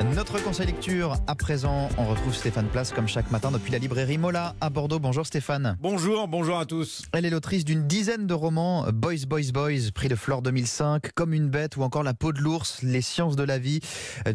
Notre conseil lecture, à présent, on retrouve Stéphane Place comme chaque matin depuis la librairie Mola à Bordeaux. Bonjour Stéphane. Bonjour, bonjour à tous. Elle est l'autrice d'une dizaine de romans, Boys, Boys, Boys, prix de Flore 2005, Comme une bête ou encore La peau de l'ours, Les sciences de la vie.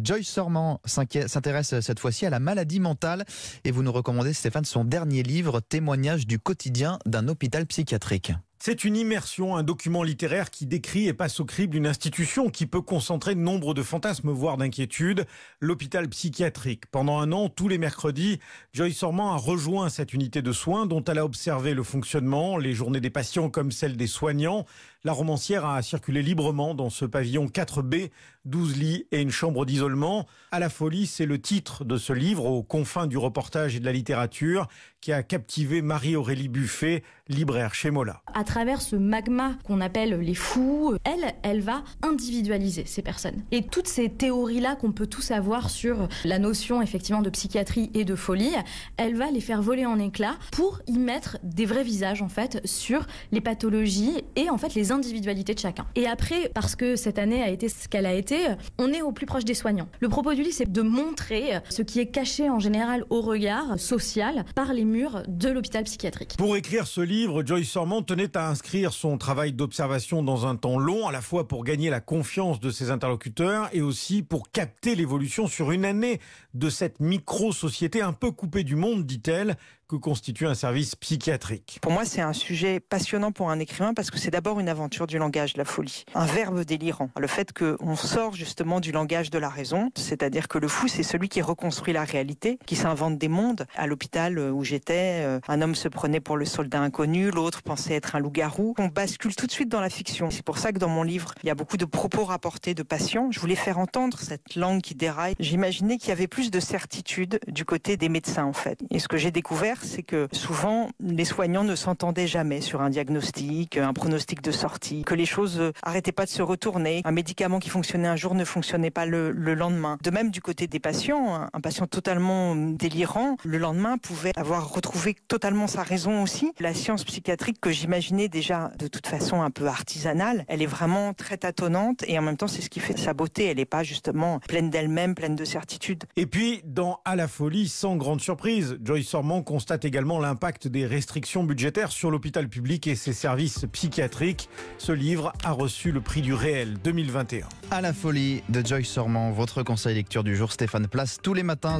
Joyce Sorman s'intéresse cette fois-ci à la maladie mentale et vous nous recommandez Stéphane son dernier livre, Témoignage du quotidien d'un hôpital psychiatrique. C'est une immersion, un document littéraire qui décrit et passe au crible une institution qui peut concentrer nombre de fantasmes, voire d'inquiétudes, l'hôpital psychiatrique. Pendant un an, tous les mercredis, Joyce Sorman a rejoint cette unité de soins dont elle a observé le fonctionnement, les journées des patients comme celles des soignants. La romancière a circulé librement dans ce pavillon 4B, 12 lits et une chambre d'isolement. À la folie, c'est le titre de ce livre, aux confins du reportage et de la littérature, qui a captivé Marie-Aurélie Buffet, libraire chez Mola travers ce magma qu'on appelle les fous, elle, elle va individualiser ces personnes. Et toutes ces théories-là qu'on peut tous avoir sur la notion effectivement de psychiatrie et de folie, elle va les faire voler en éclats pour y mettre des vrais visages en fait sur les pathologies et en fait les individualités de chacun. Et après, parce que cette année a été ce qu'elle a été, on est au plus proche des soignants. Le propos du livre, c'est de montrer ce qui est caché en général au regard social par les murs de l'hôpital psychiatrique. Pour écrire ce livre, Joyce Sormont tenait à inscrire son travail d'observation dans un temps long, à la fois pour gagner la confiance de ses interlocuteurs et aussi pour capter l'évolution sur une année de cette micro-société un peu coupée du monde, dit-elle, que constitue un service psychiatrique. Pour moi, c'est un sujet passionnant pour un écrivain parce que c'est d'abord une aventure du langage, la folie. Un verbe délirant. Le fait qu'on sort justement du langage de la raison, c'est-à-dire que le fou, c'est celui qui reconstruit la réalité, qui s'invente des mondes. À l'hôpital où j'étais, euh, un homme se prenait pour le soldat inconnu, l'autre pensait être un loup-garou. On bascule tout de suite dans la fiction. C'est pour ça que dans mon livre, il y a beaucoup de propos rapportés de patients. Je voulais faire entendre cette langue qui déraille. J'imaginais qu'il y avait plus de certitude du côté des médecins, en fait. Et ce que j'ai découvert, c'est que souvent les soignants ne s'entendaient jamais sur un diagnostic, un pronostic de sortie, que les choses arrêtaient pas de se retourner, un médicament qui fonctionnait un jour ne fonctionnait pas le, lendemain. De même du côté des patients, un, patient totalement délirant, le lendemain pouvait avoir retrouvé totalement sa raison aussi. La science psychiatrique que j'imaginais déjà de toute façon un peu artisanale, elle est vraiment très tâtonnante et en même temps c'est ce qui fait sa beauté. Elle n'est pas justement pleine d'elle-même, pleine de certitude. Et puis dans À la folie, sans grande surprise, Joyce Sormont constate constate également l'impact des restrictions budgétaires sur l'hôpital public et ses services psychiatriques. Ce livre a reçu le prix du réel 2021. À la folie de Joyce Sormand, votre conseil lecture du jour Stéphane Place tous les matins